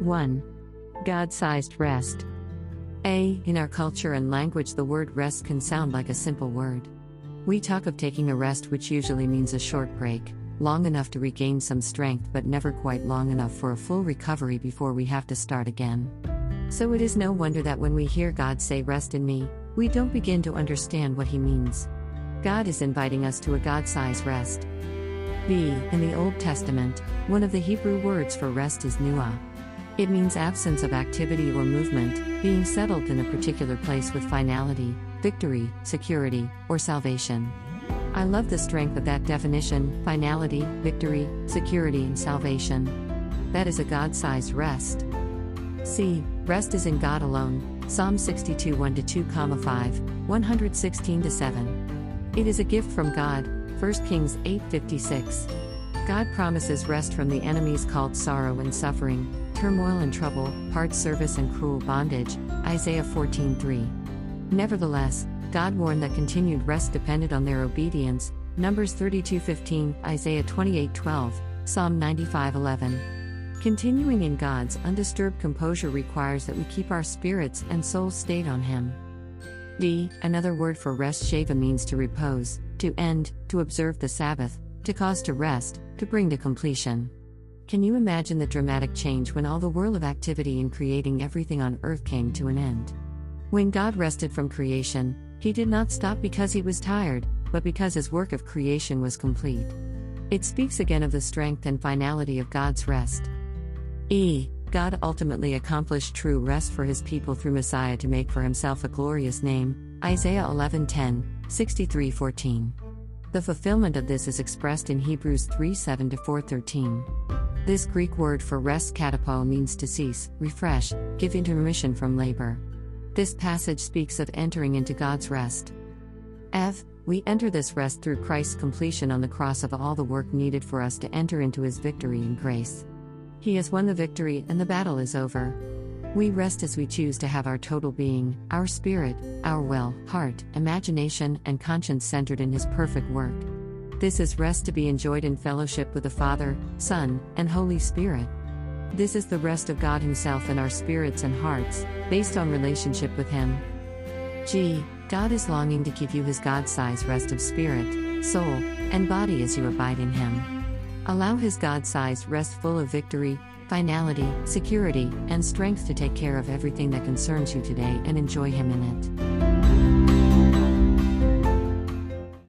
1. God sized rest. A. In our culture and language, the word rest can sound like a simple word. We talk of taking a rest, which usually means a short break, long enough to regain some strength, but never quite long enough for a full recovery before we have to start again. So it is no wonder that when we hear God say, Rest in me, we don't begin to understand what He means. God is inviting us to a God sized rest. B. In the Old Testament, one of the Hebrew words for rest is nuah. It means absence of activity or movement, being settled in a particular place with finality, victory, security, or salvation. I love the strength of that definition finality, victory, security, and salvation. That is a God sized rest. See, Rest is in God alone. Psalm 62 1 2, 5, 116 7. It is a gift from God. 1 Kings 8 56. God promises rest from the enemies called sorrow and suffering, turmoil and trouble, hard service and cruel bondage. Isaiah 14:3. Nevertheless, God warned that continued rest depended on their obedience. Numbers 32:15, Isaiah 28:12, Psalm 95:11. Continuing in God's undisturbed composure requires that we keep our spirits and souls stayed on Him. D. Another word for rest shava means to repose, to end, to observe the Sabbath, to cause to rest, to bring to completion. Can you imagine the dramatic change when all the whirl of activity in creating everything on earth came to an end? When God rested from creation, he did not stop because he was tired, but because his work of creation was complete. It speaks again of the strength and finality of God's rest. E. God ultimately accomplished true rest for his people through Messiah to make for himself a glorious name. Isaiah 11:10, 63:14. The fulfillment of this is expressed in Hebrews 3 7 4 13. This Greek word for rest katapauo means to cease, refresh, give intermission from labor. This passage speaks of entering into God's rest. F. We enter this rest through Christ's completion on the cross of all the work needed for us to enter into his victory and grace. He has won the victory and the battle is over. We rest as we choose to have our total being, our spirit, our will, heart, imagination, and conscience centered in His perfect work. This is rest to be enjoyed in fellowship with the Father, Son, and Holy Spirit. This is the rest of God Himself in our spirits and hearts, based on relationship with Him. G. God is longing to give you His God sized rest of spirit, soul, and body as you abide in Him. Allow His God sized rest full of victory, finality, security, and strength to take care of everything that concerns you today and enjoy Him in it.